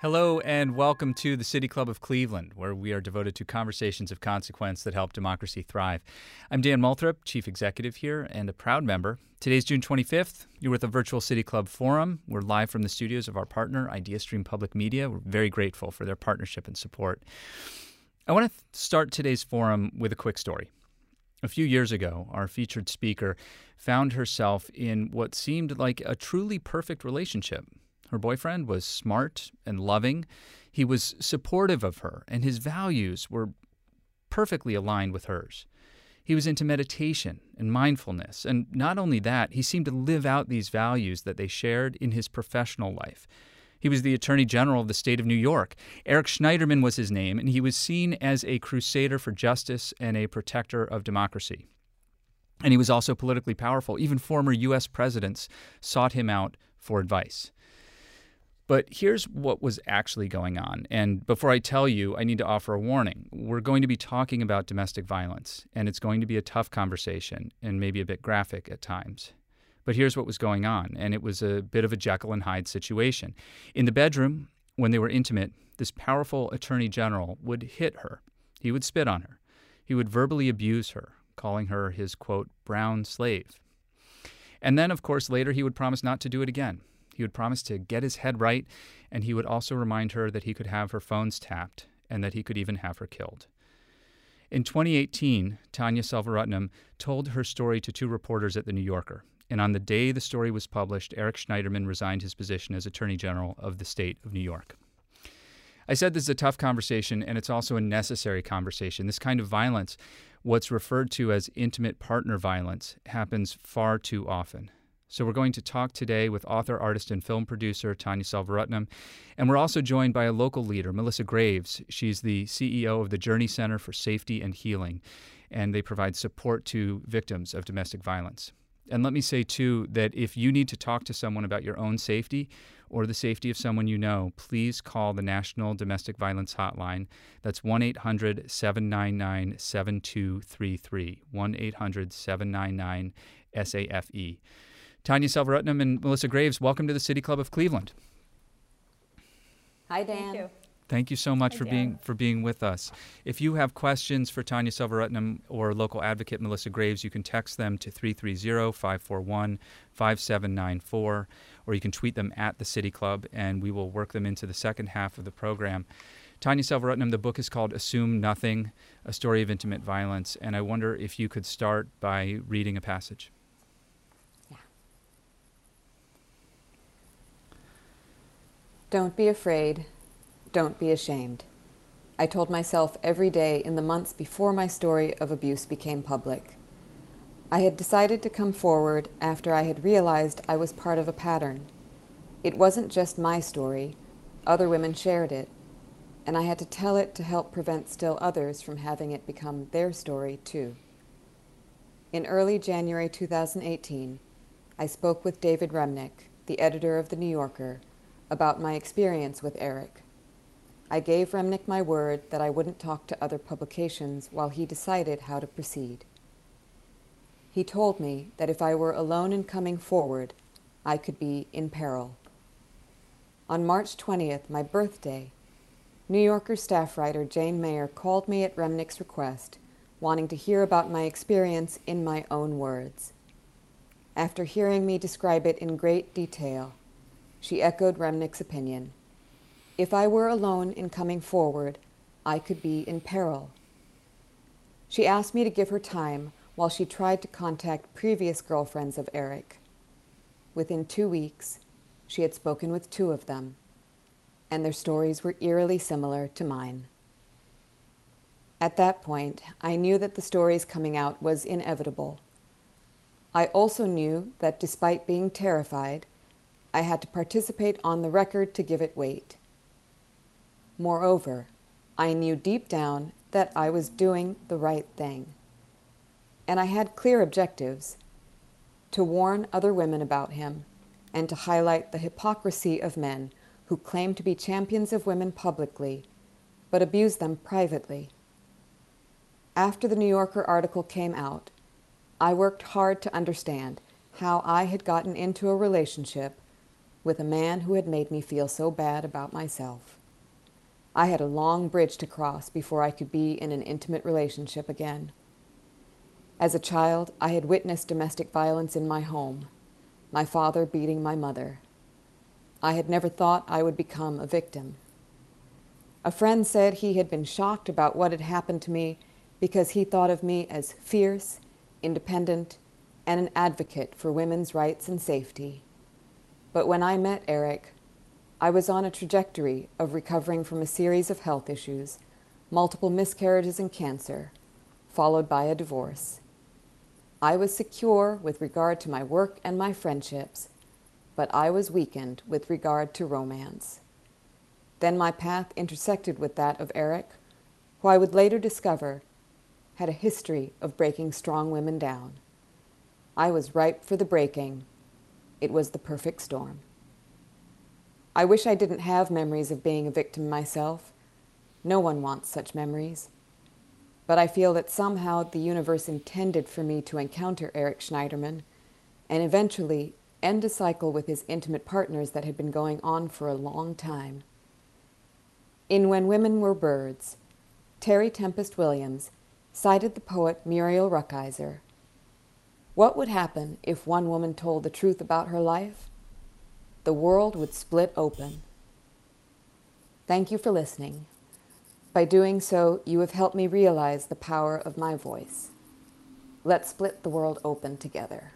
Hello, and welcome to the City Club of Cleveland, where we are devoted to conversations of consequence that help democracy thrive. I'm Dan Moulthrop, Chief Executive here and a proud member. Today's June 25th. You're with a virtual City Club forum. We're live from the studios of our partner, IdeaStream Public Media. We're very grateful for their partnership and support. I want to start today's forum with a quick story. A few years ago, our featured speaker found herself in what seemed like a truly perfect relationship her boyfriend was smart and loving. He was supportive of her, and his values were perfectly aligned with hers. He was into meditation and mindfulness. And not only that, he seemed to live out these values that they shared in his professional life. He was the Attorney General of the state of New York. Eric Schneiderman was his name, and he was seen as a crusader for justice and a protector of democracy. And he was also politically powerful. Even former U.S. presidents sought him out for advice. But here's what was actually going on. And before I tell you, I need to offer a warning. We're going to be talking about domestic violence, and it's going to be a tough conversation and maybe a bit graphic at times. But here's what was going on, and it was a bit of a Jekyll and Hyde situation. In the bedroom, when they were intimate, this powerful attorney general would hit her. He would spit on her. He would verbally abuse her, calling her his, quote, brown slave. And then, of course, later he would promise not to do it again. He would promise to get his head right, and he would also remind her that he could have her phones tapped and that he could even have her killed. In 2018, Tanya Selvaratnam told her story to two reporters at The New Yorker. And on the day the story was published, Eric Schneiderman resigned his position as Attorney General of the state of New York. I said this is a tough conversation, and it's also a necessary conversation. This kind of violence, what's referred to as intimate partner violence, happens far too often. So we're going to talk today with author, artist, and film producer Tanya Selvaratnam. And we're also joined by a local leader, Melissa Graves. She's the CEO of the Journey Center for Safety and Healing, and they provide support to victims of domestic violence. And let me say, too, that if you need to talk to someone about your own safety or the safety of someone you know, please call the National Domestic Violence Hotline. That's 1 800 799 7233. 1 800 799 SAFE. Tanya Selvaratnam and Melissa Graves, welcome to the City Club of Cleveland. Hi, Dan. Thank you. Thank you so much Hi, for Dan. being for being with us. If you have questions for Tanya Selvaratnam or local advocate Melissa Graves, you can text them to 330-541-5794 or you can tweet them at the City Club and we will work them into the second half of the program. Tanya Selvaratnam, the book is called Assume Nothing: A Story of Intimate Violence, and I wonder if you could start by reading a passage. Don't be afraid. Don't be ashamed. I told myself every day in the months before my story of abuse became public. I had decided to come forward after I had realized I was part of a pattern. It wasn't just my story, other women shared it, and I had to tell it to help prevent still others from having it become their story, too. In early January 2018, I spoke with David Remnick, the editor of The New Yorker, about my experience with Eric. I gave Remnick my word that I wouldn't talk to other publications while he decided how to proceed. He told me that if I were alone in coming forward, I could be in peril. On March 20th, my birthday, New Yorker staff writer Jane Mayer called me at Remnick's request, wanting to hear about my experience in my own words. After hearing me describe it in great detail, she echoed Remnick's opinion. If I were alone in coming forward, I could be in peril. She asked me to give her time while she tried to contact previous girlfriends of Eric. Within two weeks, she had spoken with two of them, and their stories were eerily similar to mine. At that point, I knew that the stories coming out was inevitable. I also knew that despite being terrified, I had to participate on the record to give it weight. Moreover, I knew deep down that I was doing the right thing. And I had clear objectives to warn other women about him and to highlight the hypocrisy of men who claim to be champions of women publicly but abuse them privately. After the New Yorker article came out, I worked hard to understand how I had gotten into a relationship with a man who had made me feel so bad about myself. I had a long bridge to cross before I could be in an intimate relationship again. As a child, I had witnessed domestic violence in my home, my father beating my mother. I had never thought I would become a victim. A friend said he had been shocked about what had happened to me because he thought of me as fierce, independent, and an advocate for women's rights and safety. But when I met Eric, I was on a trajectory of recovering from a series of health issues, multiple miscarriages and cancer, followed by a divorce. I was secure with regard to my work and my friendships, but I was weakened with regard to romance. Then my path intersected with that of Eric, who I would later discover had a history of breaking strong women down. I was ripe for the breaking. It was the perfect storm. I wish I didn't have memories of being a victim myself. No one wants such memories. But I feel that somehow the universe intended for me to encounter Eric Schneiderman and eventually end a cycle with his intimate partners that had been going on for a long time. In When Women Were Birds, Terry Tempest Williams cited the poet Muriel Rukeyser. What would happen if one woman told the truth about her life? The world would split open. Thank you for listening. By doing so, you have helped me realize the power of my voice. Let's split the world open together.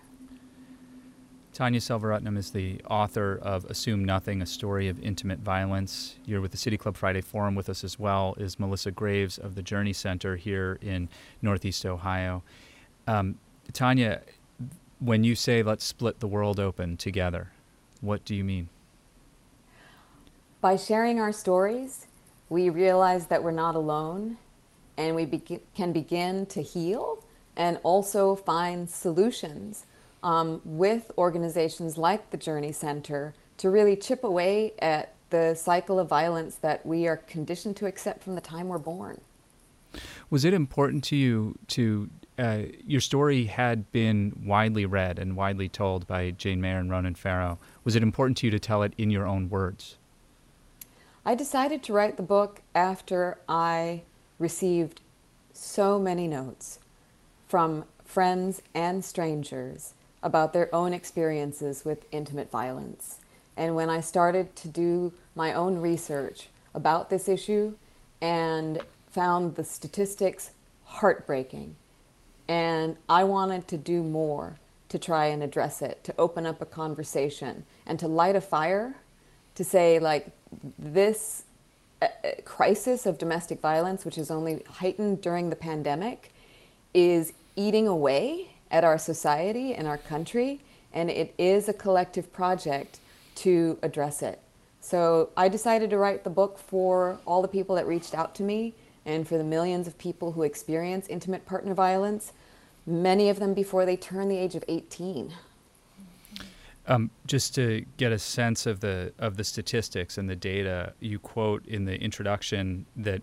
Tanya Selvaratnam is the author of Assume Nothing, a story of intimate violence. You're with the City Club Friday Forum with us as well, is Melissa Graves of the Journey Center here in Northeast Ohio. Um, Tanya, when you say let's split the world open together, what do you mean? By sharing our stories, we realize that we're not alone and we be- can begin to heal and also find solutions um, with organizations like the Journey Center to really chip away at the cycle of violence that we are conditioned to accept from the time we're born. Was it important to you to? Uh, your story had been widely read and widely told by Jane Mayer and Ronan Farrow. Was it important to you to tell it in your own words? I decided to write the book after I received so many notes from friends and strangers about their own experiences with intimate violence. And when I started to do my own research about this issue and found the statistics heartbreaking, and I wanted to do more to try and address it, to open up a conversation, and to light a fire to say, like, this uh, uh, crisis of domestic violence, which is only heightened during the pandemic, is eating away at our society and our country, and it is a collective project to address it. So I decided to write the book for all the people that reached out to me and for the millions of people who experience intimate partner violence, many of them before they turn the age of 18. Um, just to get a sense of the of the statistics and the data, you quote in the introduction that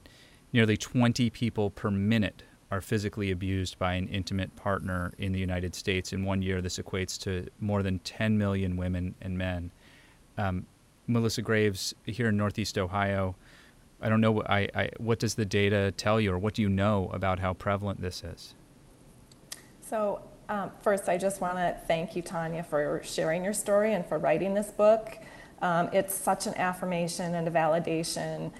nearly 20 people per minute are physically abused by an intimate partner in the United States. In one year, this equates to more than 10 million women and men. Um, Melissa Graves, here in Northeast Ohio, I don't know. I, I, what does the data tell you, or what do you know about how prevalent this is? So, um, first, I just want to thank you, Tanya, for sharing your story and for writing this book. Um, it's such an affirmation and a validation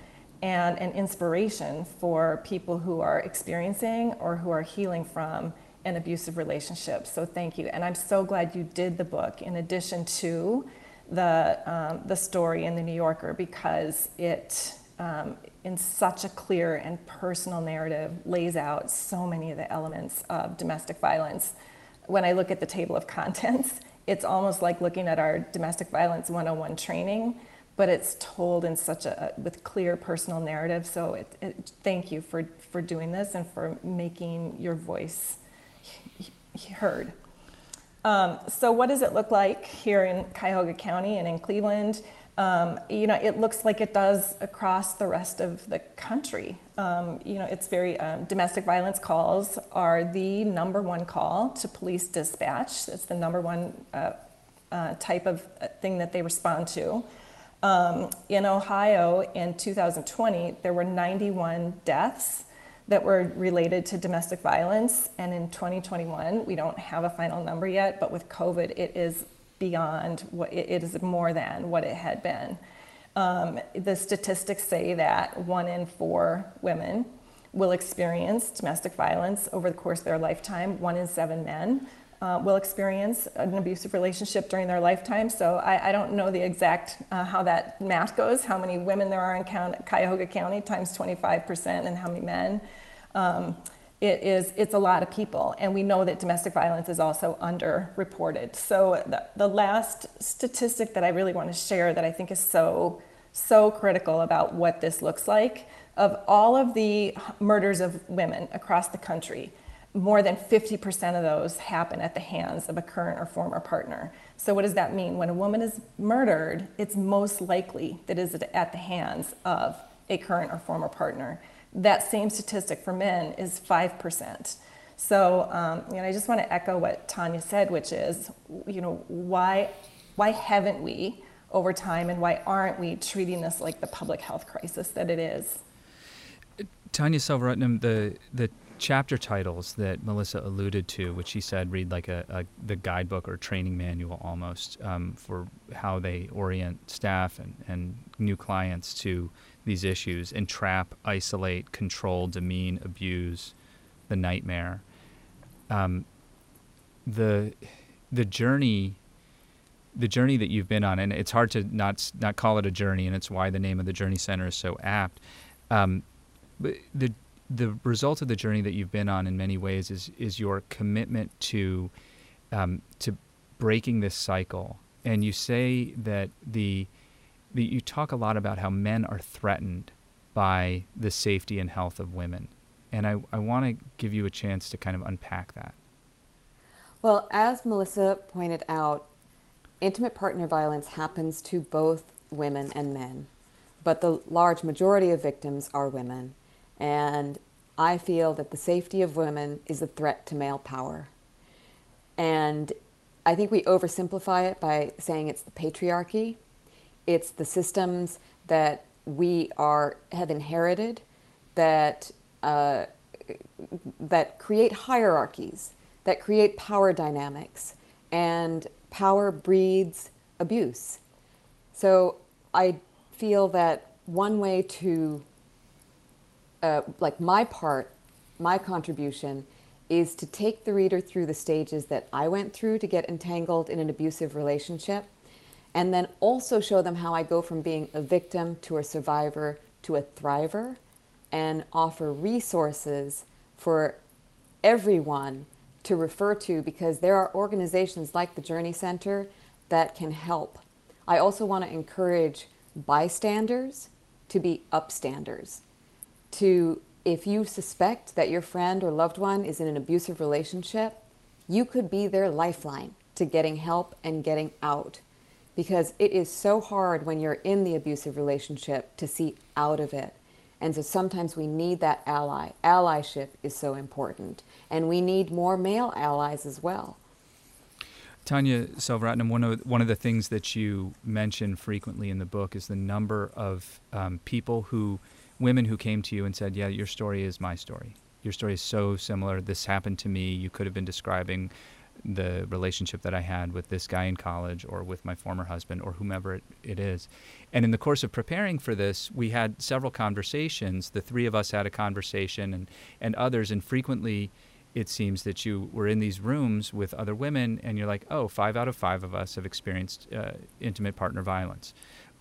and an inspiration for people who are experiencing or who are healing from an abusive relationship. So thank you. And I'm so glad you did the book in addition to the, um, the story in the New Yorker because it, um, in such a clear and personal narrative, lays out so many of the elements of domestic violence. When I look at the table of contents, it's almost like looking at our domestic violence 101 training but it's told in such a with clear personal narrative. So it, it, thank you for for doing this and for making your voice heard. Um, so what does it look like here in Cuyahoga County and in Cleveland? Um, you know, it looks like it does across the rest of the country. Um, you know, it's very um, domestic violence calls are the number one call to police dispatch. It's the number one uh, uh, type of uh, thing that they respond to. Um, in Ohio in 2020, there were 91 deaths that were related to domestic violence. And in 2021, we don't have a final number yet, but with COVID, it is beyond what it is more than what it had been. Um, the statistics say that one in four women will experience domestic violence over the course of their lifetime. One in seven men uh, will experience an abusive relationship during their lifetime. So I, I don't know the exact uh, how that math goes, how many women there are in Count, Cuyahoga County times 25% and how many men. Um, it is, it's a lot of people, and we know that domestic violence is also underreported. So the, the last statistic that I really want to share that I think is so, so critical about what this looks like, of all of the murders of women across the country, more than 50% of those happen at the hands of a current or former partner. So, what does that mean? When a woman is murdered, it's most likely that is at the hands of a current or former partner. That same statistic for men is 5%. So, um, you know, I just want to echo what Tanya said, which is, you know, why, why haven't we over time and why aren't we treating this like the public health crisis that it is? Tanya Selvaratnam, the, the chapter titles that Melissa alluded to, which she said read like a, a the guidebook or training manual almost um, for how they orient staff and, and new clients to these issues entrap, isolate, control, demean, abuse, the nightmare. Um, the the journey the journey that you've been on, and it's hard to not not call it a journey, and it's why the name of the Journey Center is so apt. Um, but the the result of the journey that you've been on, in many ways, is is your commitment to um, to breaking this cycle. And you say that the you talk a lot about how men are threatened by the safety and health of women. And I, I want to give you a chance to kind of unpack that. Well, as Melissa pointed out, intimate partner violence happens to both women and men, but the large majority of victims are women. And I feel that the safety of women is a threat to male power. And I think we oversimplify it by saying it's the patriarchy it's the systems that we are have inherited that uh, that create hierarchies, that create power dynamics, and power breeds abuse. So I feel that one way to, uh, like my part, my contribution, is to take the reader through the stages that I went through to get entangled in an abusive relationship and then also show them how I go from being a victim to a survivor to a thriver and offer resources for everyone to refer to because there are organizations like the Journey Center that can help. I also want to encourage bystanders to be upstanders. To if you suspect that your friend or loved one is in an abusive relationship, you could be their lifeline to getting help and getting out because it is so hard when you're in the abusive relationship to see out of it. And so sometimes we need that ally. Allyship is so important. And we need more male allies as well. Tanya Selvaratnam, one of one of the things that you mention frequently in the book is the number of um, people who, women who came to you and said, "Yeah, your story is my story. Your story is so similar. This happened to me. You could have been describing the relationship that I had with this guy in college or with my former husband or whomever it, it is. And in the course of preparing for this, we had several conversations. The three of us had a conversation and, and others, and frequently it seems that you were in these rooms with other women and you're like, oh, five out of five of us have experienced uh, intimate partner violence.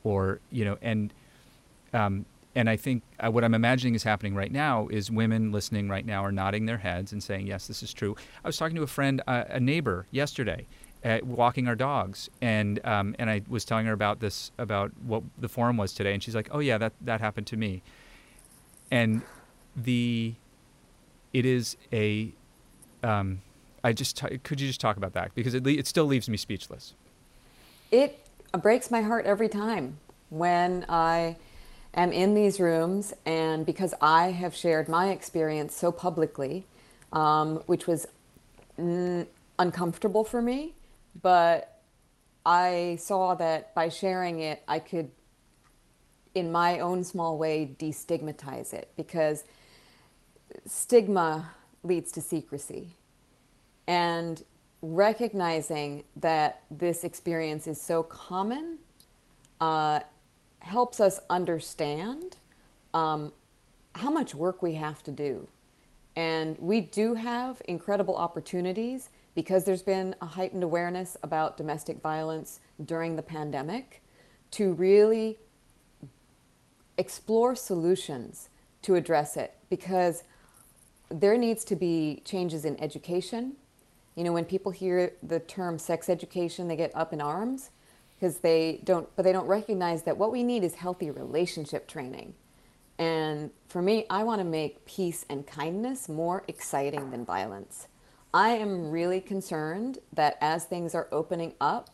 Or, you know, and um, and I think uh, what I'm imagining is happening right now is women listening right now are nodding their heads and saying, yes, this is true. I was talking to a friend, uh, a neighbor yesterday, uh, walking our dogs, and um, and I was telling her about this about what the forum was today, and she's like, "Oh yeah, that that happened to me." And the it is a um, I just t- could you just talk about that because it le- it still leaves me speechless. It breaks my heart every time when I am in these rooms, and because I have shared my experience so publicly, um, which was n- uncomfortable for me, but I saw that by sharing it, I could, in my own small way, destigmatize it because stigma leads to secrecy. And recognizing that this experience is so common uh, helps us understand um, how much work we have to do. And we do have incredible opportunities because there's been a heightened awareness about domestic violence during the pandemic to really explore solutions to address it because there needs to be changes in education. You know, when people hear the term sex education, they get up in arms because they don't, but they don't recognize that what we need is healthy relationship training. And for me, I want to make peace and kindness more exciting than violence. I am really concerned that as things are opening up,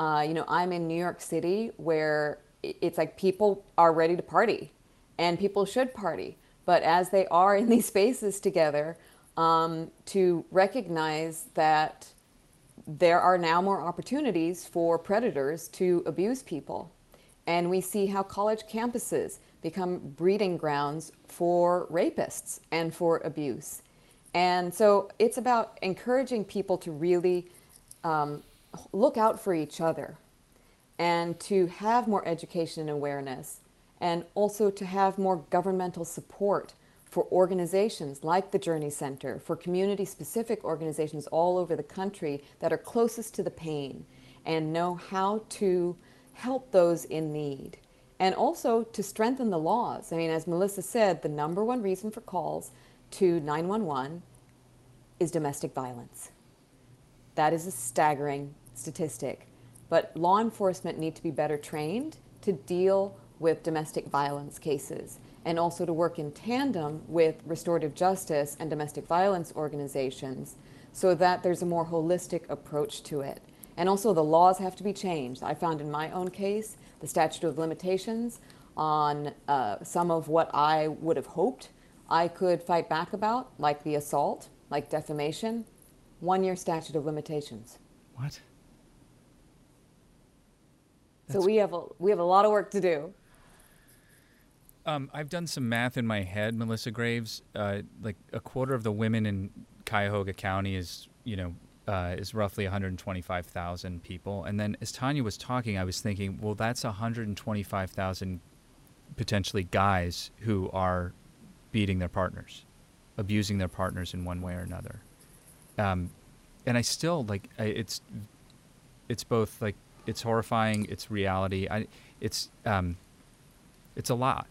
uh, you know, I'm in New York City where it's like people are ready to party and people should party. But as they are in these spaces together, um, to recognize that there are now more opportunities for predators to abuse people. And we see how college campuses become breeding grounds for rapists and for abuse. And so it's about encouraging people to really um, look out for each other and to have more education and awareness, and also to have more governmental support for organizations like the Journey Center, for community specific organizations all over the country that are closest to the pain and know how to help those in need. And also to strengthen the laws. I mean, as Melissa said, the number one reason for calls to 911 is domestic violence. That is a staggering statistic. But law enforcement need to be better trained to deal with domestic violence cases and also to work in tandem with restorative justice and domestic violence organizations so that there's a more holistic approach to it. And also, the laws have to be changed. I found in my own case the statute of limitations on uh, some of what I would have hoped I could fight back about, like the assault, like defamation, one year statute of limitations. What? So we have a, we have a lot of work to do. Um, I've done some math in my head, Melissa Graves. Uh, like a quarter of the women in Cuyahoga County is, you know, uh, is roughly 125,000 people. And then as Tanya was talking, I was thinking, well, that's 125,000 potentially guys who are beating their partners, abusing their partners in one way or another. Um, and I still like I, it's it's both like it's horrifying, it's reality. I it's um, it's a lot.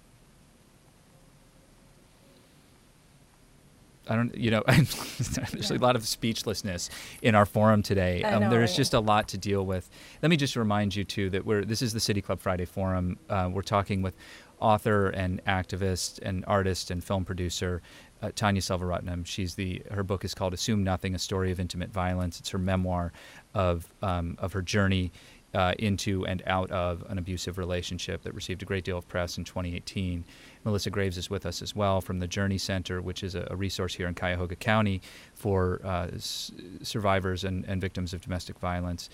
I don't, you know, there's yeah. a lot of speechlessness in our forum today. Um, there's just a lot to deal with. Let me just remind you too that we're this is the City Club Friday Forum. Uh, we're talking with author and activist and artist and film producer uh, Tanya Selvaratnam. She's the her book is called "Assume Nothing: A Story of Intimate Violence." It's her memoir of um, of her journey uh, into and out of an abusive relationship that received a great deal of press in 2018. Melissa Graves is with us as well from the Journey Center, which is a, a resource here in Cuyahoga County for uh, s- survivors and, and victims of domestic violence.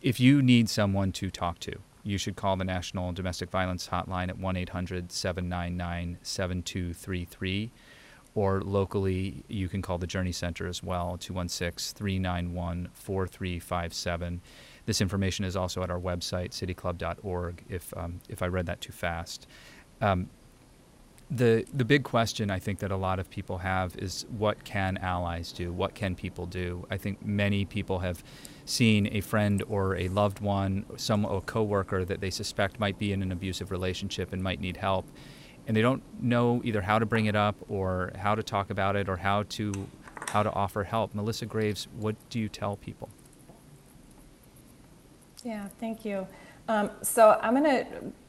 If you need someone to talk to, you should call the National Domestic Violence Hotline at 1 800 799 7233 or locally, you can call the Journey Center as well, 216 391 4357. This information is also at our website, cityclub.org, if, um, if I read that too fast. Um, the, the big question I think that a lot of people have is what can allies do? What can people do? I think many people have seen a friend or a loved one, some a coworker that they suspect might be in an abusive relationship and might need help and they don't know either how to bring it up or how to talk about it or how to how to offer help. Melissa Graves, what do you tell people? Yeah, thank you. Um, so I'm going to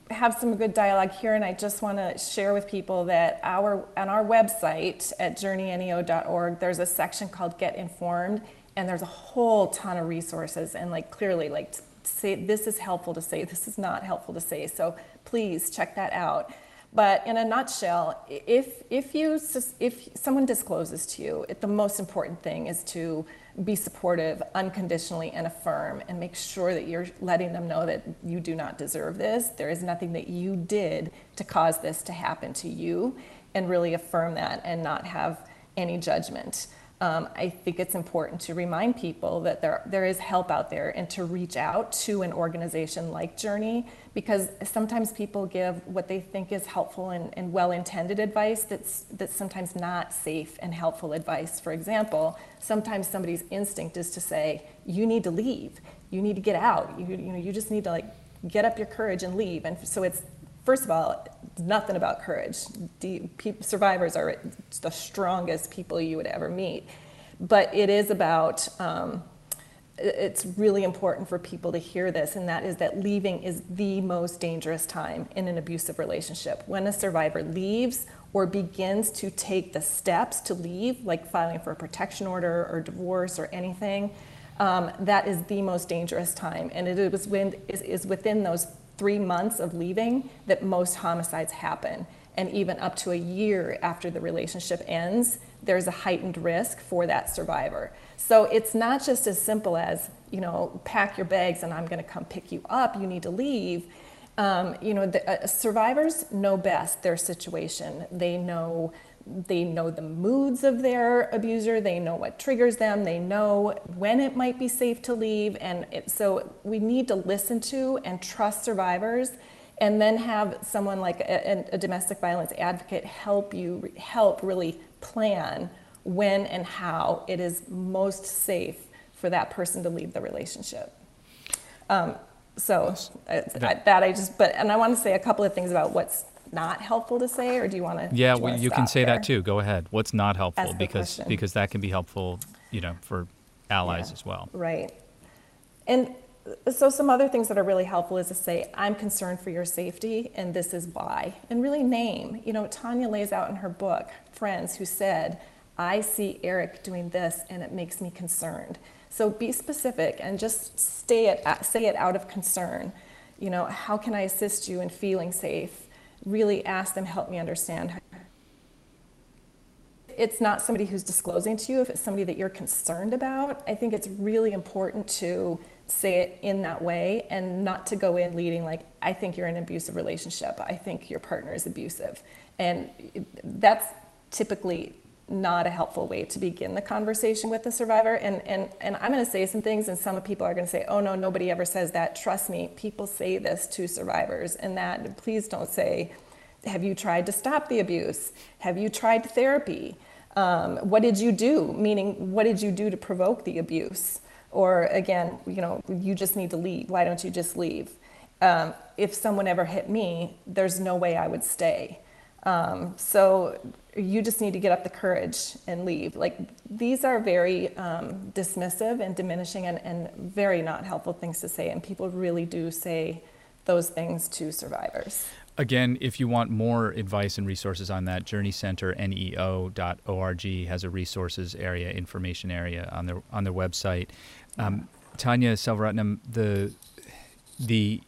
have some good dialogue here, and I just want to share with people that our on our website at journeyneo.org, there's a section called Get Informed, and there's a whole ton of resources, and like clearly, like say this is helpful to say, this is not helpful to say. So please check that out. But in a nutshell, if, if, you, if someone discloses to you, it, the most important thing is to be supportive unconditionally and affirm and make sure that you're letting them know that you do not deserve this. There is nothing that you did to cause this to happen to you, and really affirm that and not have any judgment um, I think it's important to remind people that there, there is help out there and to reach out to an organization like Journey because sometimes people give what they think is helpful and, and well intended advice that's, that's sometimes not safe and helpful advice. For example, sometimes somebody's instinct is to say, You need to leave, you need to get out, you, you, know, you just need to like get up your courage and leave. And so it's first of all, nothing about courage. survivors are the strongest people you would ever meet. But it is about, um, it's really important for people to hear this, and that is that leaving is the most dangerous time in an abusive relationship. When a survivor leaves or begins to take the steps to leave, like filing for a protection order or divorce or anything, um, that is the most dangerous time. And it is, when, is, is within those three months of leaving that most homicides happen. And even up to a year after the relationship ends, there's a heightened risk for that survivor. So it's not just as simple as, you know, pack your bags and I'm going to come pick you up, you need to leave. Um, you know, the, uh, survivors know best their situation. They know they know the moods of their abuser, they know what triggers them, they know when it might be safe to leave. And it, so we need to listen to and trust survivors and then have someone like a, a domestic violence advocate help you help really plan when and how it is most safe for that person to leave the relationship. Um, so uh, that, that I just, but, and I want to say a couple of things about what's not helpful to say, or do you want to? Yeah, well, you can say there? that too. Go ahead. What's not helpful? because question. because that can be helpful, you know, for allies yeah. as well. Right. And so some other things that are really helpful is to say, I'm concerned for your safety, and this is why. And really name. You know, Tanya lays out in her book friends who said, I see Eric doing this, and it makes me concerned. So be specific and just stay it, say it out of concern. You know, how can I assist you in feeling safe? Really ask them, help me understand. It's not somebody who's disclosing to you, if it's somebody that you're concerned about, I think it's really important to say it in that way and not to go in leading like, I think you're in an abusive relationship, I think your partner is abusive. And that's typically not a helpful way to begin the conversation with the survivor. And, and, and I'm going to say some things, and some people are going to say, oh no, nobody ever says that. Trust me, people say this to survivors. And that, please don't say, have you tried to stop the abuse? Have you tried therapy? Um, what did you do? Meaning, what did you do to provoke the abuse? Or again, you know, you just need to leave. Why don't you just leave? Um, if someone ever hit me, there's no way I would stay. Um, so you just need to get up the courage and leave. Like these are very um, dismissive and diminishing and, and very not helpful things to say. And people really do say those things to survivors. Again, if you want more advice and resources on that, journeycenterneo.org has a resources area, information area on their on their website. Um, Tanya Selvaratnam, the the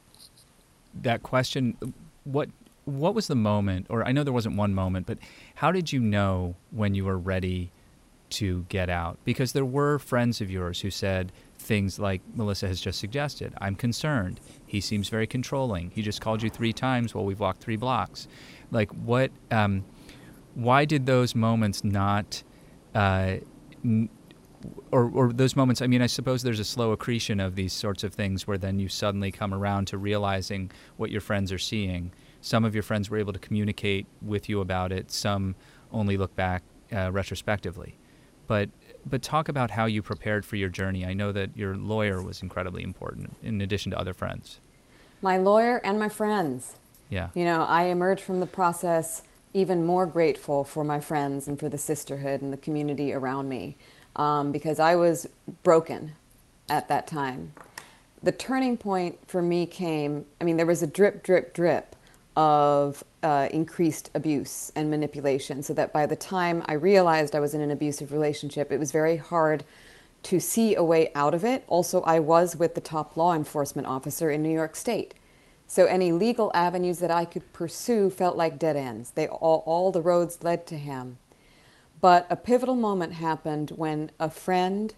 that question, what what was the moment, or I know there wasn't one moment, but how did you know when you were ready to get out? Because there were friends of yours who said things like Melissa has just suggested I'm concerned. He seems very controlling. He just called you three times while we've walked three blocks. Like, what, um, why did those moments not, uh, n- or, or those moments, I mean, I suppose there's a slow accretion of these sorts of things where then you suddenly come around to realizing what your friends are seeing. Some of your friends were able to communicate with you about it. Some only look back uh, retrospectively. But but talk about how you prepared for your journey. I know that your lawyer was incredibly important, in addition to other friends. My lawyer and my friends. Yeah. You know, I emerged from the process even more grateful for my friends and for the sisterhood and the community around me um, because I was broken at that time the turning point for me came, I mean, there was a drip, drip, drip of uh, increased abuse and manipulation, so that by the time I realized I was in an abusive relationship, it was very hard to see a way out of it. Also, I was with the top law enforcement officer in New York State. So any legal avenues that I could pursue felt like dead ends. They all, all the roads led to him. But a pivotal moment happened when a friend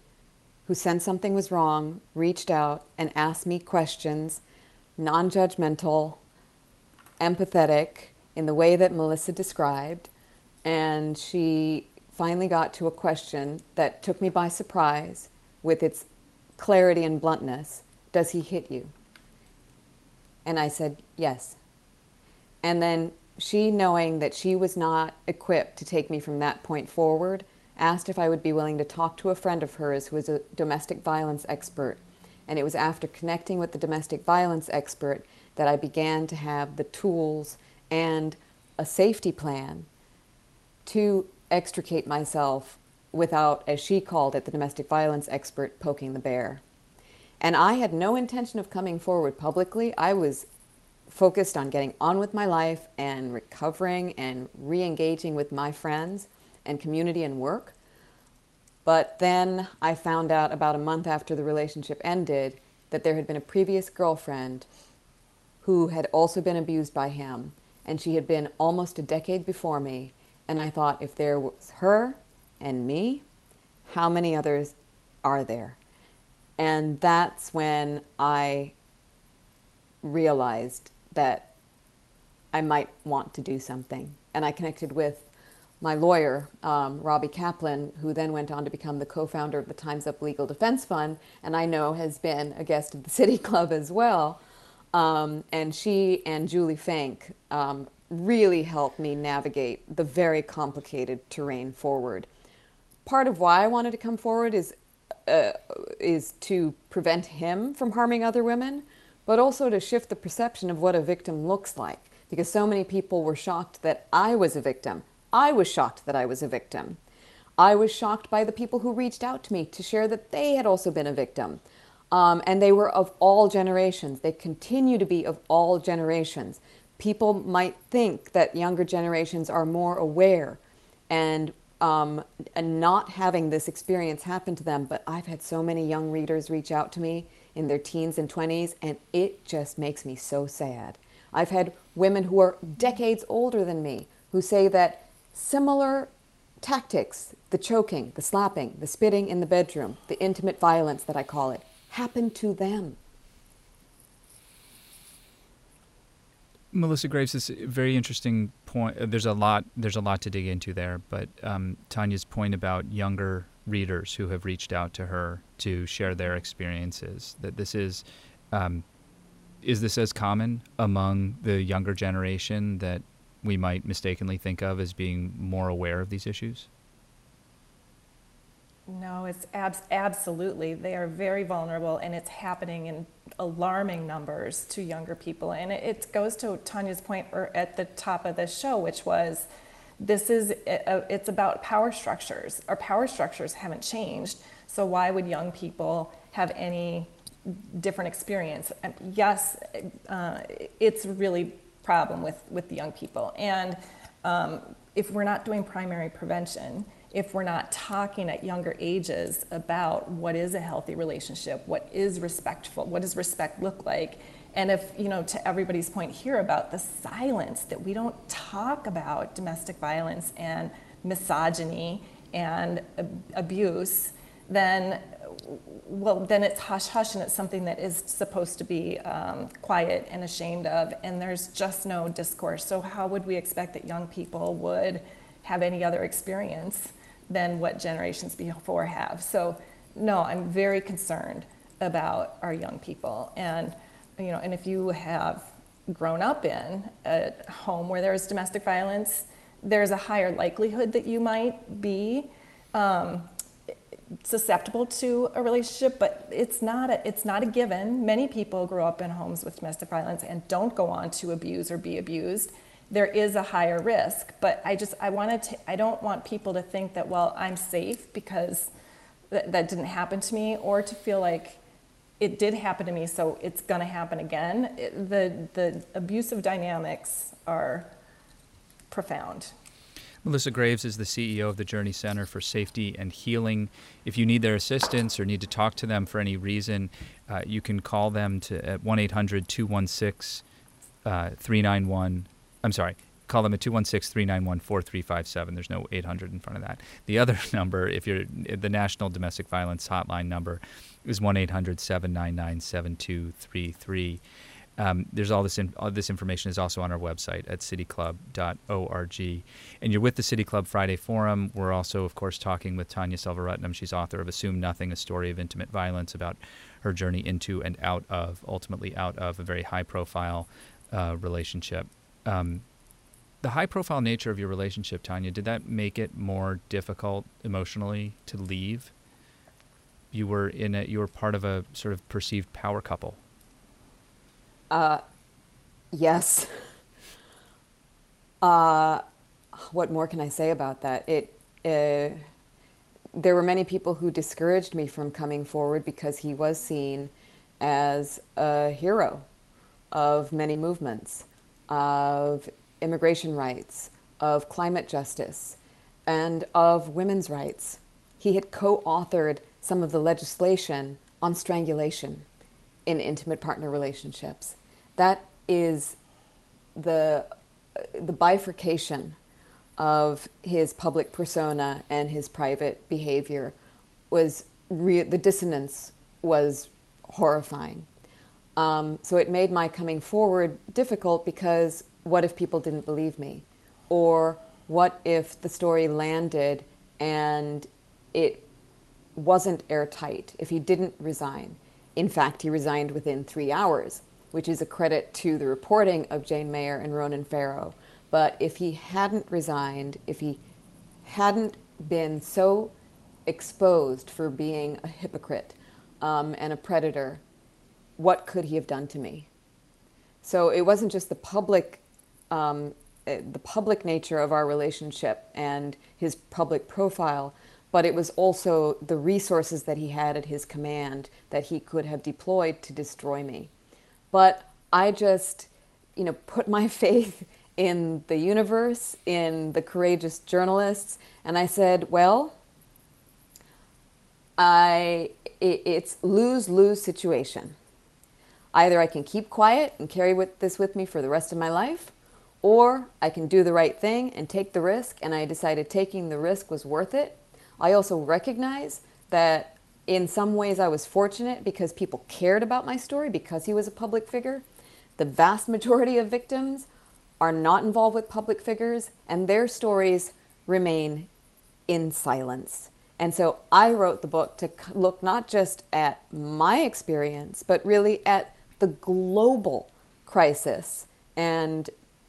who sensed something was wrong reached out and asked me questions, non judgmental, empathetic, in the way that Melissa described. And she finally got to a question that took me by surprise with its clarity and bluntness Does he hit you? And I said, Yes. And then she, knowing that she was not equipped to take me from that point forward, asked if I would be willing to talk to a friend of hers who was a domestic violence expert. And it was after connecting with the domestic violence expert that I began to have the tools and a safety plan to extricate myself without, as she called it, the domestic violence expert poking the bear. And I had no intention of coming forward publicly. I was focused on getting on with my life and recovering and re engaging with my friends and community and work. But then I found out about a month after the relationship ended that there had been a previous girlfriend who had also been abused by him, and she had been almost a decade before me. And I thought, if there was her and me, how many others are there? And that's when I realized that I might want to do something. And I connected with my lawyer, um, Robbie Kaplan, who then went on to become the co founder of the Time's Up Legal Defense Fund, and I know has been a guest of the City Club as well. Um, and she and Julie Fink um, really helped me navigate the very complicated terrain forward. Part of why I wanted to come forward is uh, is to prevent him from harming other women, but also to shift the perception of what a victim looks like. Because so many people were shocked that I was a victim. I was shocked that I was a victim. I was shocked by the people who reached out to me to share that they had also been a victim. Um, and they were of all generations. They continue to be of all generations. People might think that younger generations are more aware and, um, and not having this experience happen to them. But I've had so many young readers reach out to me in their teens and 20s, and it just makes me so sad. I've had women who are decades older than me who say that similar tactics the choking, the slapping, the spitting in the bedroom, the intimate violence that I call it happened to them. Melissa Graves is a very interesting point. Uh, there's a lot. There's a lot to dig into there, but um, Tanya's point about younger readers who have reached out to her to share their experiences. That this is, um, is this as common among the younger generation that we might mistakenly think of as being more aware of these issues? No, it's abs- absolutely. They are very vulnerable, and it's happening in alarming numbers to younger people. And it, it goes to Tanya's point at the top of the show, which was this is a, it's about power structures. Our power structures haven't changed, so why would young people have any different experience? Yes, uh, it's really problem with with the young people, and um, if we're not doing primary prevention if we're not talking at younger ages about what is a healthy relationship, what is respectful, what does respect look like, and if, you know, to everybody's point here about the silence that we don't talk about domestic violence and misogyny and abuse, then well, then it's hush hush and it's something that is supposed to be um, quiet and ashamed of, and there's just no discourse. So, how would we expect that young people would have any other experience than what generations before have. So, no, I'm very concerned about our young people. And, you know, and if you have grown up in a home where there is domestic violence, there's a higher likelihood that you might be um, susceptible to a relationship, but it's not a, it's not a given. Many people grow up in homes with domestic violence and don't go on to abuse or be abused there is a higher risk. But I just, I wanted to, I don't want people to think that, well, I'm safe because th- that didn't happen to me, or to feel like it did happen to me, so it's going to happen again. It, the, the abusive dynamics are profound. Melissa Graves is the CEO of the Journey Center for Safety and Healing. If you need their assistance or need to talk to them for any reason, uh, you can call them to at 1 800 216 uh, 391. I'm sorry, call them at 216 391 4357. There's no 800 in front of that. The other number, if you're the National Domestic Violence Hotline number, is 1 800 799 7233. Um, there's all this in, all this information is also on our website at cityclub.org. And you're with the City Club Friday Forum. We're also, of course, talking with Tanya Selvaratnam. She's author of Assume Nothing: A Story of Intimate Violence about her journey into and out of, ultimately out of, a very high-profile uh, relationship. Um, the high-profile nature of your relationship, Tanya, did that make it more difficult emotionally to leave? You were in a, you were part of a sort of perceived power couple. Uh, yes. Uh, what more can I say about that? It, uh, there were many people who discouraged me from coming forward because he was seen as a hero of many movements, of immigration rights, of climate justice, and of women's rights. He had co authored some of the legislation on strangulation in intimate partner relationships. That is the, the bifurcation of his public persona and his private behavior was re- the dissonance was horrifying. Um, so it made my coming forward difficult because what if people didn't believe me? Or what if the story landed and it wasn't airtight, if he didn't resign? In fact, he resigned within three hours, which is a credit to the reporting of Jane Mayer and Ronan Farrow. But if he hadn't resigned, if he hadn't been so exposed for being a hypocrite um, and a predator, what could he have done to me? So it wasn't just the public, um, eh, the public nature of our relationship and his public profile, but it was also the resources that he had at his command that he could have deployed to destroy me. But I just, you know, put my faith in the universe, in the courageous journalists, and I said, well, I it's lose lose situation. Either I can keep quiet and carry with this with me for the rest of my life, or I can do the right thing and take the risk. And I decided taking the risk was worth it I also recognize that in some ways I was fortunate because people cared about my story because he was a public figure. The vast majority of victims are not involved with public figures and their stories remain in silence. And so I wrote the book to look not just at my experience, but really at the global crisis and,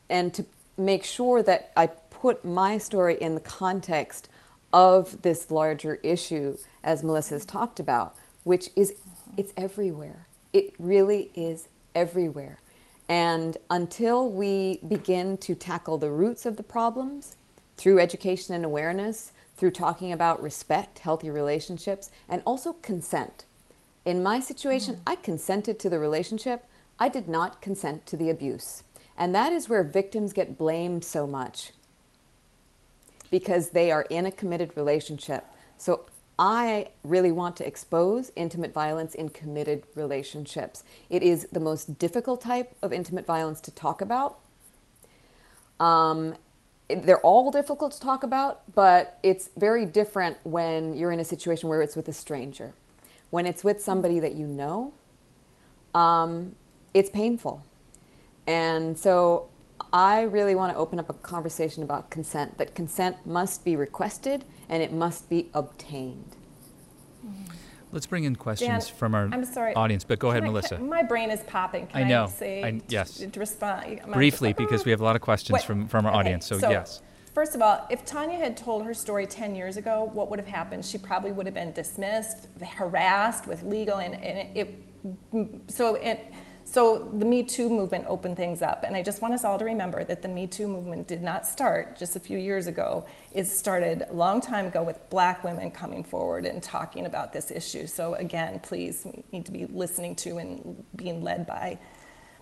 and to make sure that I put my story in the context of this larger issue, as Melissa's talked about, which is it's everywhere. It really is everywhere. And until we begin to tackle the roots of the problems through education and awareness, through talking about respect, healthy relationships, and also consent. In my situation, I consented to the relationship. I did not consent to the abuse. And that is where victims get blamed so much because they are in a committed relationship. So I really want to expose intimate violence in committed relationships. It is the most difficult type of intimate violence to talk about. Um, they're all difficult to talk about, but it's very different when you're in a situation where it's with a stranger. When it's with somebody that you know, um, it's painful. And so I really want to open up a conversation about consent, that consent must be requested and it must be obtained. Let's bring in questions Dan, from our I'm sorry. audience, but go ahead, I, Melissa. My brain is popping. Can I know. say I, yes. To, to respond Briefly, because we have a lot of questions Wait, from, from our okay, audience, so, so yes. First of all, if Tanya had told her story 10 years ago, what would have happened? She probably would have been dismissed, harassed with legal, and, and it, so it, So the Me Too movement opened things up, and I just want us all to remember that the Me Too movement did not start just a few years ago. It started a long time ago with black women coming forward and talking about this issue. So again, please, need to be listening to and being led by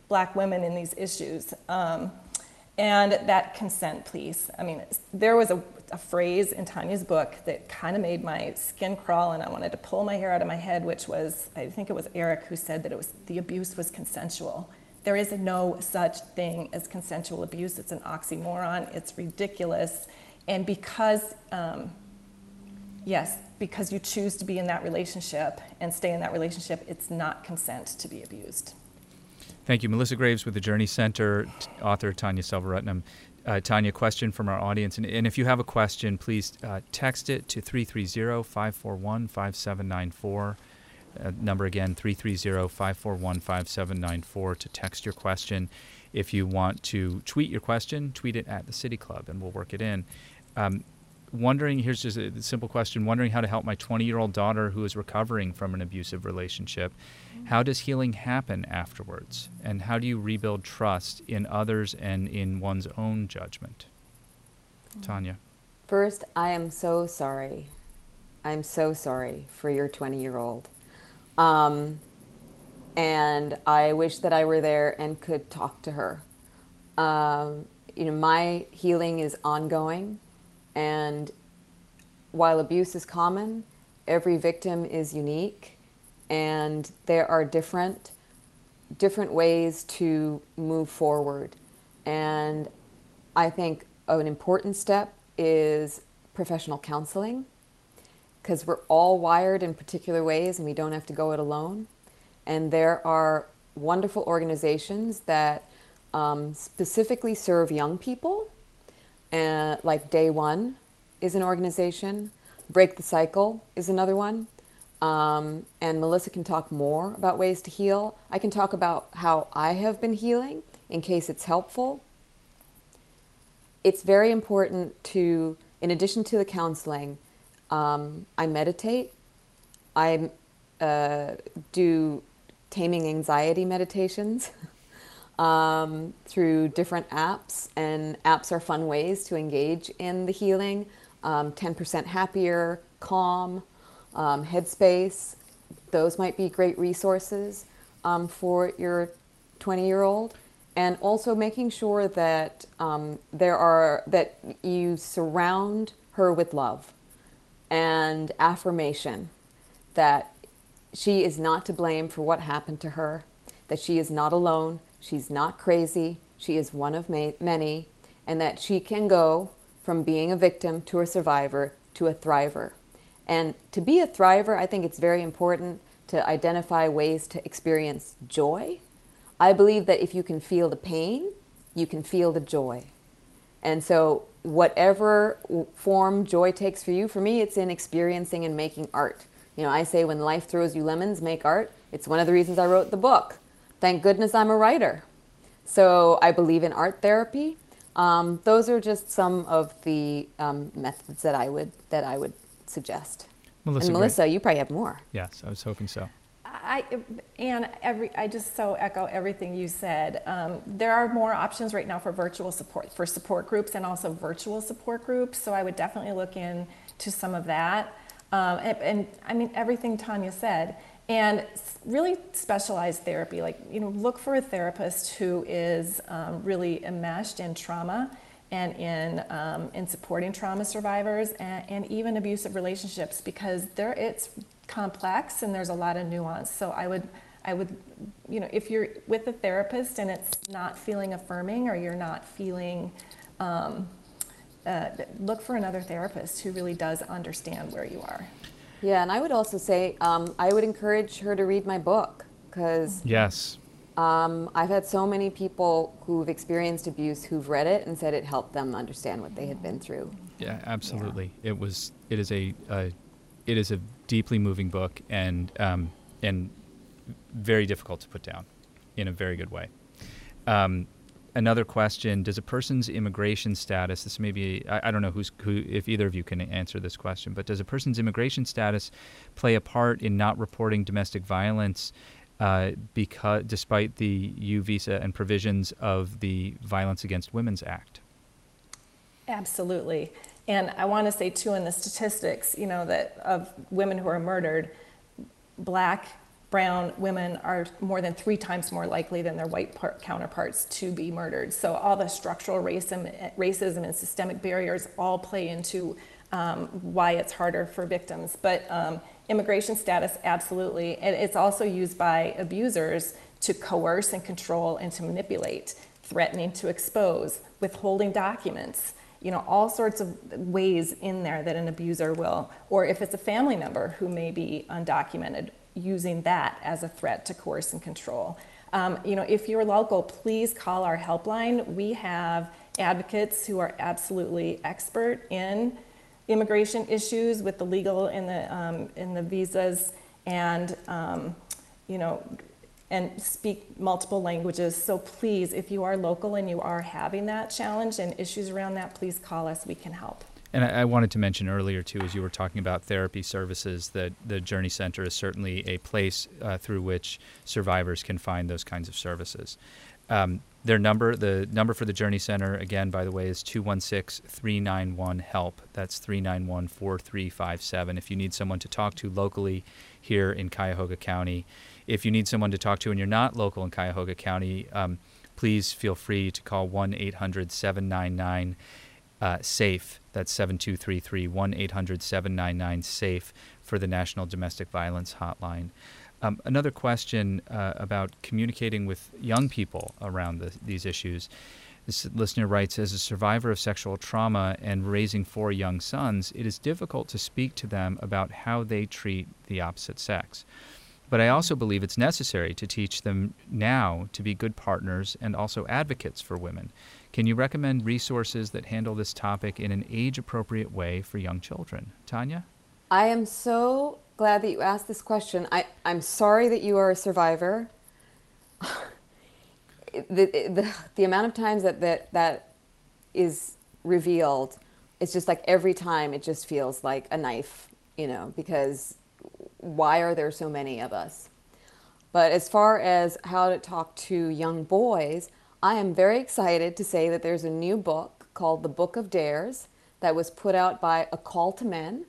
black women in these issues. Um, and that consent, please. I mean, there was a, a phrase in Tanya's book that kind of made my skin crawl, and I wanted to pull my hair out of my head, which was I think it was Eric who said that it was the abuse was consensual. There is no such thing as consensual abuse. It's an oxymoron. It's ridiculous. And because, um, yes, because you choose to be in that relationship and stay in that relationship, it's not consent to be abused. Thank you. Melissa Graves with the Journey Center, t- author Tanya Selvaratnam. Uh, Tanya, question from our audience. And, and if you have a question, please uh, text it to 330 541 5794. Uh, number again, 330 541 5794 to text your question. If you want to tweet your question, tweet it at the City Club and we'll work it in. Um, wondering here's just a simple question wondering how to help my 20 year old daughter who is recovering from an abusive relationship. How does healing happen afterwards? And how do you rebuild trust in others and in one's own judgment? Tanya. First, I am so sorry. I'm so sorry for your 20 year old. Um, and I wish that I were there and could talk to her. Um, you know, my healing is ongoing, and while abuse is common, every victim is unique, and there are different different ways to move forward. And I think an important step is professional counseling because we're all wired in particular ways and we don't have to go it alone. And there are wonderful organizations that um, specifically serve young people, uh, like Day One is an organization, Break the Cycle is another one. Um, and Melissa can talk more about ways to heal. I can talk about how I have been healing in case it's helpful it's very important to, in addition to the counseling, um, I meditate. I uh, do taming anxiety meditations um, through different apps, and apps are fun ways to engage in the healing. Um, 10% happier, calm, um, headspace. Those might be great resources um, for your 20 year old and also making sure that um, there are that you surround her with love and affirmation that she is not to blame for what happened to her that she is not alone she's not crazy she is one of ma- many and that she can go from being a victim to a survivor to a thriver and to be a thriver i think it's very important to identify ways to experience joy I believe that if you can feel the pain, you can feel the joy. And so, whatever form joy takes for you, for me, it's in experiencing and making art. You know, I say when life throws you lemons, make art. It's one of the reasons I wrote the book. Thank goodness I'm a writer. So, I believe in art therapy. Um, those are just some of the um, methods that I would that I would suggest. melissa, and Gra- Melissa, you probably have more. yes i was hoping so I, and every, I just so echo everything you said. Um, there are more options right now for virtual support, for support groups and also virtual support groups. So I would definitely look into some of that. Um, and, and, I mean, everything Tanya said. And really specialized therapy, like, you know, look for a therapist who is um, really enmeshed in trauma and in, um, in supporting trauma survivors and, and even abusive relationships because there it's complex and there's a lot of nuance. So I would, I would, you know, if you're with a therapist and it's not feeling affirming or you're not feeling, um, uh, look for another therapist who really does understand where you are. Yeah, and I would also say um, I would encourage her to read my book because yes um, I've had so many people who've experienced abuse who've read it and said it helped them understand what they had been through. Yeah, absolutely. It was. It is a. a it is a deeply moving book and um, and very difficult to put down, in a very good way. Um, another question: Does a person's immigration status? This may be. I, I don't know who's who. If either of you can answer this question, but does a person's immigration status play a part in not reporting domestic violence? uh, because despite the U visa and provisions of the Violence Against Women's Act. Absolutely. And I want to say too in the statistics, you know, that of women who are murdered, black, brown women are more than three times more likely than their white par- counterparts to be murdered. So all the structural racism, racism and systemic barriers all play into um, why it's harder for victims. But um, immigration status, absolutely. And it's also used by abusers to coerce and control and to manipulate, threatening to expose, withholding documents you know, all sorts of ways in there that an abuser will, or if it's a family member who may be undocumented, using that as a threat to coerce and control. Um, you know, if you're local, please call our helpline. We have advocates who are absolutely expert in immigration issues with the legal and the um, and the visas, and um, you know, and speak multiple languages. So please, if you are local and you are having that challenge and issues around that, please call us. We can help. And I, I wanted to mention earlier too, as you were talking about therapy services, that the Journey Center is certainly a place uh, through which survivors can find those kinds of services. Um, their number, the number for the Journey Center, again, by the way, is 216 391 HELP. That's 391 4357. If you need someone to talk to locally here in Cuyahoga County, if you need someone to talk to and you're not local in Cuyahoga County, um, please feel free to call 1 800 799 uh, SAFE. That's 7233 1 800 799 SAFE for the National Domestic Violence Hotline. Um, another question uh, about communicating with young people around the, these issues. This listener writes As a survivor of sexual trauma and raising four young sons, it is difficult to speak to them about how they treat the opposite sex. But I also believe it's necessary to teach them now to be good partners and also advocates for women. Can you recommend resources that handle this topic in an age appropriate way for young children? Tanya? I am so glad that you asked this question. I, I'm sorry that you are a survivor. the, the, the amount of times that, that that is revealed, it's just like every time it just feels like a knife, you know, because why are there so many of us? But as far as how to talk to young boys, I am very excited to say that there's a new book called The Book of Dares that was put out by A Call to Men,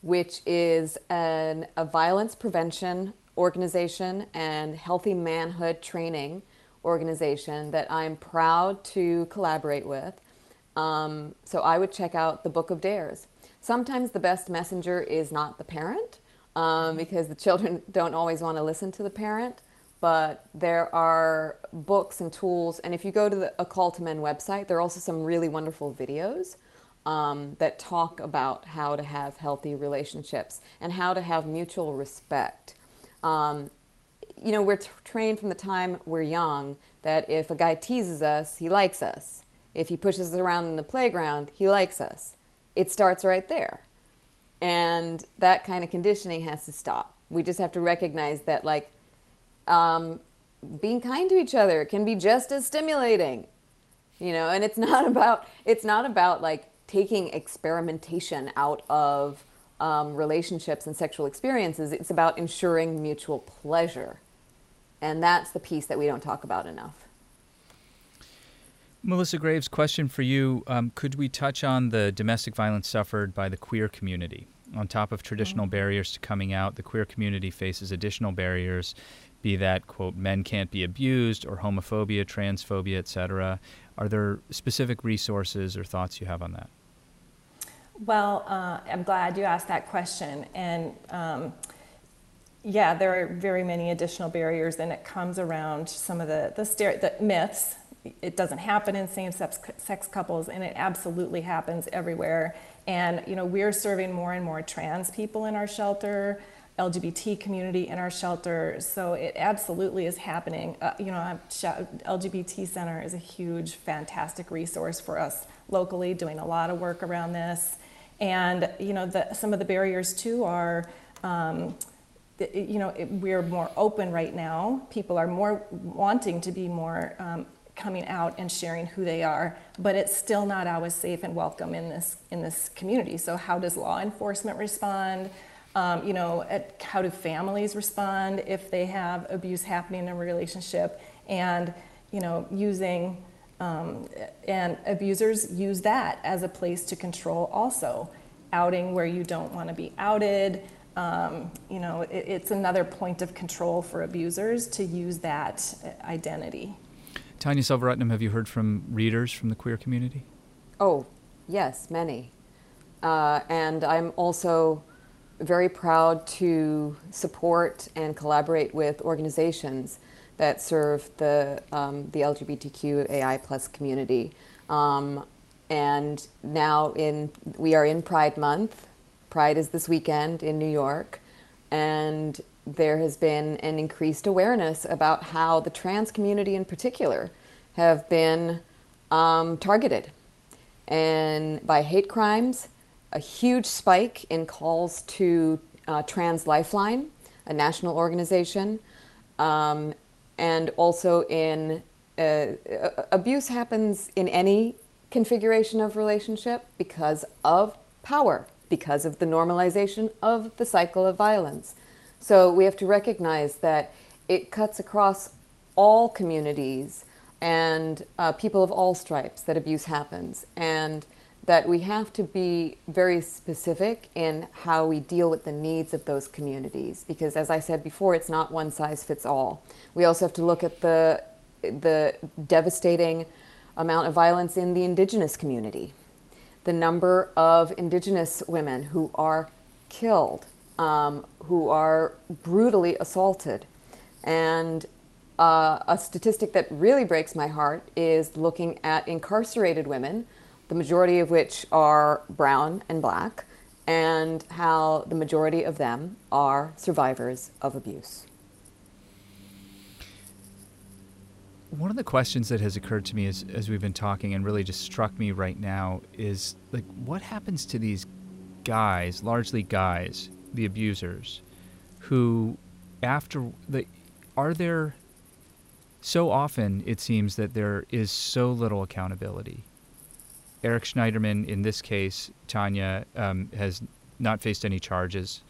which is an, a violence prevention organization and healthy manhood training organization that I'm proud to collaborate with. Um, so I would check out the Book of Dares. Sometimes the best messenger is not the parent, um, because the children don't always want to listen to the parent. But there are books and tools, and if you go to the A Call to Men website, there are also some really wonderful videos um, that talk about how to have healthy relationships and how to have mutual respect. Um, you know, we're trained from the time we're young that if a guy teases us, he likes us. If he pushes us around in the playground, he likes us. It starts right there. And that kind of conditioning has to stop. We just have to recognize that, like, um, being kind to each other can be just as stimulating, you know. And it's not about it's not about like taking experimentation out of um, relationships and sexual experiences. It's about ensuring mutual pleasure, and that's the piece that we don't talk about enough. Melissa Graves, question for you. Um, could we touch on the domestic violence suffered by the queer community? On top of traditional mm-hmm. barriers to coming out, the queer community faces additional barriers, be that, quote, men can't be abused or homophobia, transphobia, etc. Are there specific resources or thoughts you have on that? Well, uh, I'm glad you asked that question. And um, yeah, there are very many additional barriers, and it comes around some of the, the, the myths it doesn't happen in same-sex sex couples, and it absolutely happens everywhere. And you know, we're serving more and more trans people in our shelter, LGBT community in our shelter, so it absolutely is happening. Uh, you know, LGBT Center is a huge, fantastic resource for us locally, doing a lot of work around this. And you know, the, some of the barriers too are. Um, you know, it, we're more open right now. People are more wanting to be more um, coming out and sharing who they are, but it's still not always safe and welcome in this in this community. So how does law enforcement respond? Um, you know, at how do families respond if they have abuse happening in a relationship, and you know, using um, and abusers use that as a place to control also, outing where you don't want to be outed. Um, you know, it, it's another point of control for abusers to use that identity. Tanya Selvaratnam, have you heard from readers from the queer community? Oh, yes, many. Uh, and I'm also very proud to support and collaborate with organizations that serve the, um, the LGBTQAI plus community. Um, and now in, we are in Pride Month. Pride is this weekend in New York. And there has been an increased awareness about how the trans community in particular have been um, targeted and by hate crimes a huge spike in calls to uh, Trans Lifeline, a national organization, um, and also in uh, abuse happens in any configuration of relationship because of power, because of the normalization of the cycle of violence. So we have to recognize that it cuts across all communities and uh, people of all stripes that abuse happens. And that we have to be very specific in how we deal with the needs of those communities because as i said before it's not one size fits all. We also have to look at the the devastating amount of violence in the indigenous community. The number of indigenous women who are killed um, who are brutally assaulted. And uh, a statistic that really breaks my heart is looking at incarcerated women the majority of which are brown and black, and how the majority of them are survivors of abuse. One of the questions that has occurred to me as, as we've been talking and really just struck me right now is like, what happens to these guys, largely guys, the abusers, who after the, are there, so often it seems that there is so little accountability Eric Schneiderman, in this case, Tanya, um, has not faced any charges,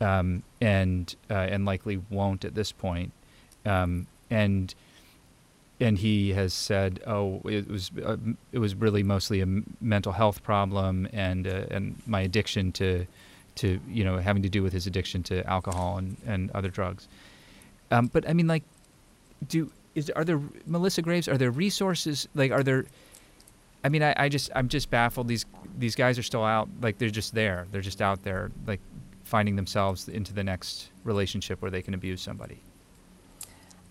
um, and uh, and likely won't at this point. Um, and and he has said, "Oh, it was uh, it was really mostly a mental health problem, and uh, and my addiction to to you know having to do with his addiction to alcohol and, and other drugs." Um, but I mean, like, do is are there Melissa Graves? Are there resources? Like, are there I mean, I, I just I'm just baffled. These these guys are still out. Like they're just there. They're just out there, like finding themselves into the next relationship where they can abuse somebody.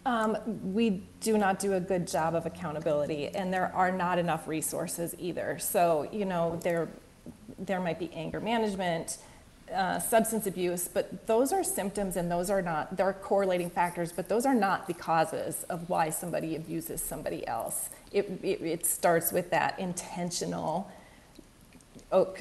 Um, we do not do a good job of accountability, and there are not enough resources either. So you know there there might be anger management. Uh, substance abuse, but those are symptoms and those are not, they're correlating factors, but those are not the causes of why somebody abuses somebody else it, it, it starts with that intentional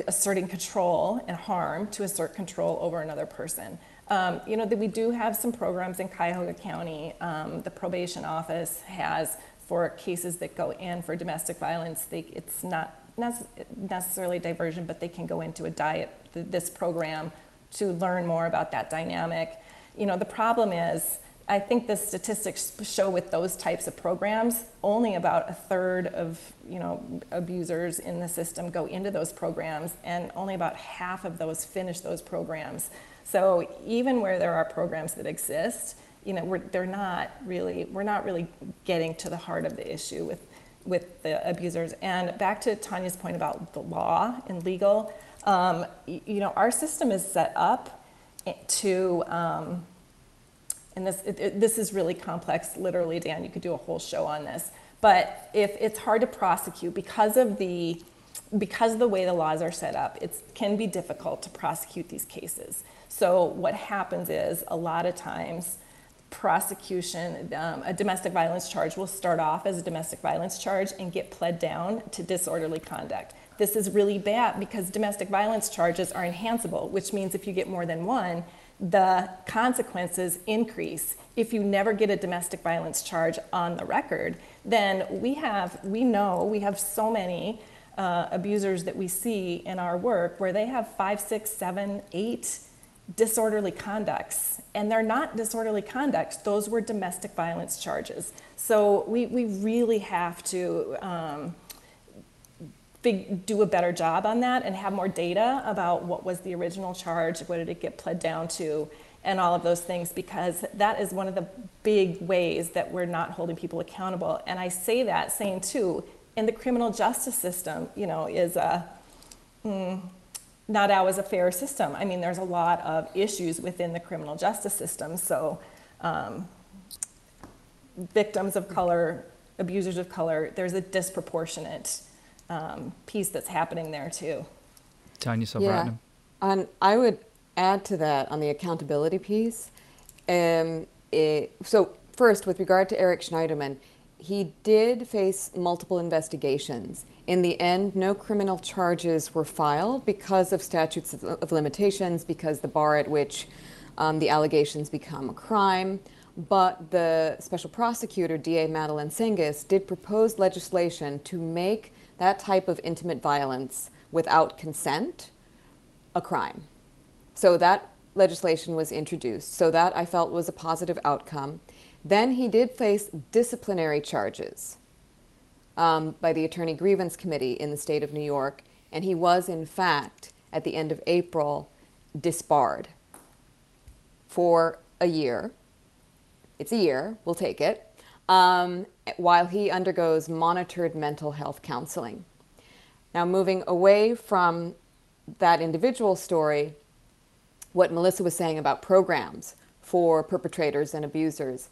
asserting control and harm to assert control over another person. Um, you know, that we do have some programs in Cuyahoga County. Um, the probation office has for cases that go in for domestic violence. They, it's not necessarily diversion, but they can go into a diet, this program to learn more about that dynamic. You know, the problem is I think the statistics show with those types of programs, only about a third of you know abusers in the system go into those programs, and only about half of those finish those programs. So even where there are programs that exist, you know, we're, they're not really we're not really getting to the heart of the issue with with the abusers. And back to Tanya's point about the law and legal, um, you know, our system is set up to um, and this, it, it, this is really complex, literally, Dan, you could do a whole show on this. But if it's hard to prosecute because of the, because of the way the laws are set up, it can be difficult to prosecute these cases. So what happens is a lot of times prosecution, um, a domestic violence charge will start off as a domestic violence charge and get pled down to disorderly conduct. This is really bad because domestic violence charges are enhanceable, which means if you get more than one, the consequences increase if you never get a domestic violence charge on the record then we have we know we have so many uh, abusers that we see in our work where they have five six seven eight disorderly conducts. And they're not disorderly conduct. those were domestic violence charges. So we, we really have to um, big, do a better job on that and have more data about what was the original charge, what did it get pled down to, and all of those things, because that is one of the big ways that we're not holding people accountable. And I say that saying too, in the criminal justice system, you know, is a mm, not always a fair system. I mean, there's a lot of issues within the criminal justice system. So, um, victims of color, abusers of color, there's a disproportionate um, piece that's happening there too. Tanya Selvaratnam. Yeah, and I would add to that on the accountability piece. Um, it, so first, with regard to Eric Schneiderman, he did face multiple investigations. In the end, no criminal charges were filed because of statutes of limitations, because the bar at which um, the allegations become a crime. But the special prosecutor, DA Madeline Singas, did propose legislation to make that type of intimate violence without consent a crime. So that legislation was introduced. So that I felt was a positive outcome. Then he did face disciplinary charges um, by the Attorney Grievance Committee in the state of New York, and he was, in fact, at the end of April, disbarred for a year. It's a year, we'll take it um, while he undergoes monitored mental health counseling. Now, moving away from that individual story, what Melissa was saying about programs for perpetrators and abusers,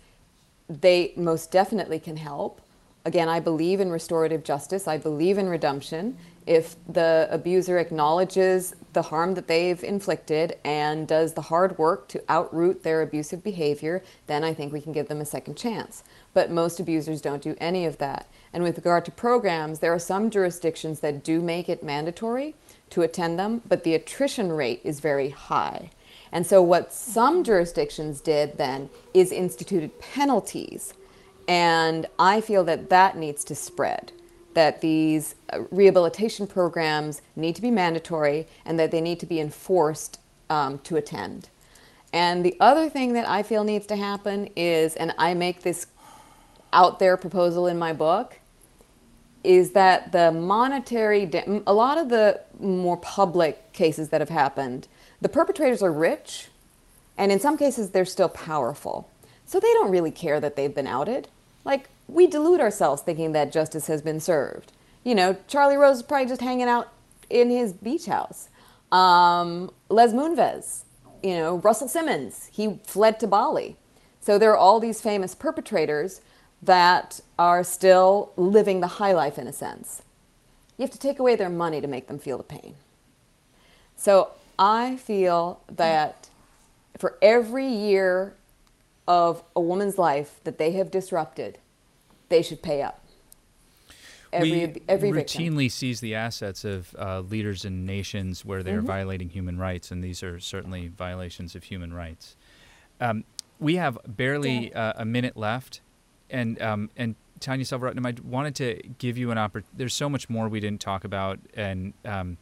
they most definitely can help. Again, I believe in restorative justice, I believe in redemption. If the abuser acknowledges the harm that they've inflicted and does the hard work to outroot their abusive behavior, then I think we can give them a second chance but most abusers don't do any of that. And with regard to programs, there are some jurisdictions that do make it mandatory to attend them, but the attrition rate is very high. And so, what some jurisdictions did then is instituted penalties. And I feel that that needs to spread, that these uh, rehabilitation programs need to be mandatory and that they need to be enforced um, to attend. And the other thing that I feel needs to happen is, and I make this out there proposal in my book is that the monetary, a lot of the more public cases that have happened, the perpetrators are rich, and in some cases they're still powerful. So they don't really care that they've been outed. Like, we delude ourselves thinking that justice has been served. You know, Charlie Rose is probably just hanging out in his beach house. Um, Les Moonves, you know, Russell Simmons, he fled to Bali. So there are all these famous perpetrators that are still living the high life in a sense. You have to take away their money to make them feel the pain. So I feel that for every year of a woman's life that they have disrupted, they should pay up. Every, we every routinely seize the assets of uh, leaders in nations where they're mm-hmm. violating human rights, and these are certainly violations of human rights. Um, we have barely uh, a minute left and um, and Tanya Selvaratnam, I wanted to give you an opportunity. There's so much more we didn't talk about, and um,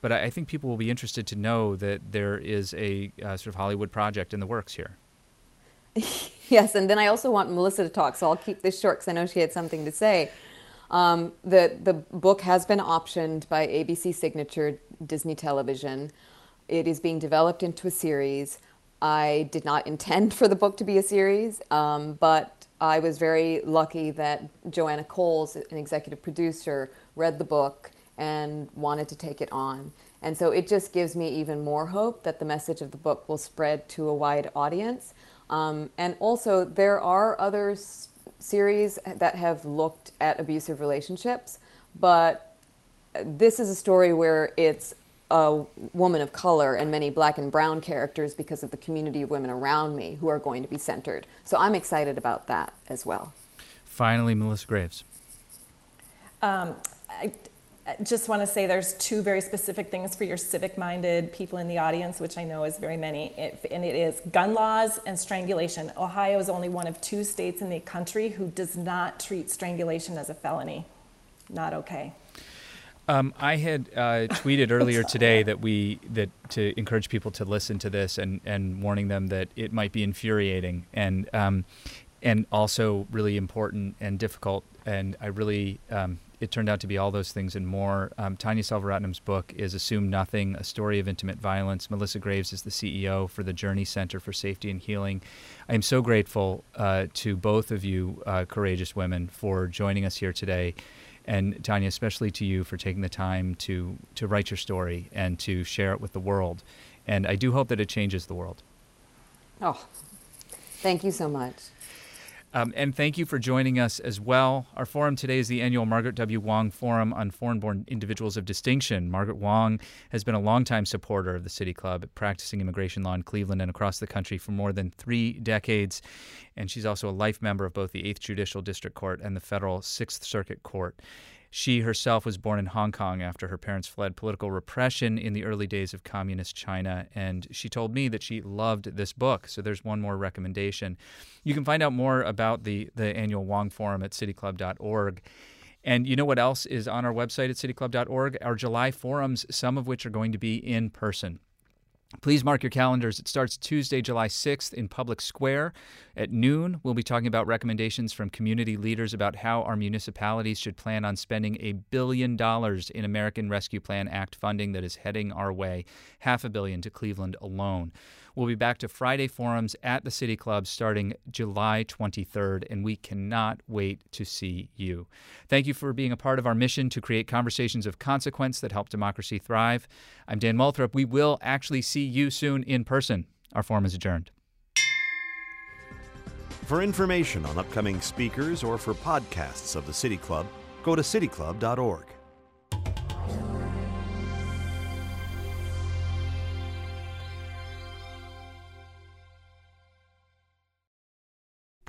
but I, I, think people will be interested to know that there is a uh, sort of Hollywood project in the works here. yes, and then I also want Melissa to talk, so I'll keep this short because I know she had something to say. Um, the the book has been optioned by ABC Signature Disney Television. It is being developed into a series. I did not intend for the book to be a series, um, but I was very lucky that Joanna Coles, an executive producer, read the book and wanted to take it on. And so it just gives me even more hope that the message of the book will spread to a wide audience. Um, and also, there are other s- series that have looked at abusive relationships, but this is a story where it's a woman of color and many black and brown characters because of the community of women around me who are going to be centered. So I'm excited about that as well. Finally, Melissa Graves. Um, I, just want to say there's two very specific things for your civic minded people in the audience, which I know is very many, it, and it is gun laws and strangulation. Ohio is only one of two states in the country who does not treat strangulation as a felony. Not okay. Um, I had uh, tweeted earlier today that we that to encourage people to listen to this and and warning them that it might be infuriating and um, and also really important and difficult. And I really um, it turned out to be all those things and more. Um, Tanya Selvaratnam's book is Assume Nothing: A Story of Intimate Violence. Melissa Graves is the CEO for the Journey Center for Safety and Healing. I am so grateful uh, to both of you, uh, courageous women, for joining us here today and Tanya, especially to you for taking the time to to write your story and to share it with the world. And I do hope that it changes the world. Oh, thank you so much. Um, and thank you for joining us as well. Our forum today is the annual Margaret W. Wong Forum on Foreign Born Individuals of Distinction. Margaret Wong has been a longtime supporter of the City Club, practicing immigration law in Cleveland and across the country for more than three decades. And she's also a life member of both the 8th Judicial District Court and the Federal Sixth Circuit Court. She herself was born in Hong Kong after her parents fled political repression in the early days of communist China. And she told me that she loved this book. So there's one more recommendation. You can find out more about the, the annual Wong Forum at cityclub.org. And you know what else is on our website at cityclub.org? Our July forums, some of which are going to be in person. Please mark your calendars. It starts Tuesday, July 6th in Public Square at noon. We'll be talking about recommendations from community leaders about how our municipalities should plan on spending a billion dollars in American Rescue Plan Act funding that is heading our way, half a billion to Cleveland alone. We'll be back to Friday forums at the City Club starting July 23rd, and we cannot wait to see you. Thank you for being a part of our mission to create conversations of consequence that help democracy thrive. I'm Dan Moulthrop. We will actually see you soon in person. Our forum is adjourned. For information on upcoming speakers or for podcasts of the City Club, go to cityclub.org.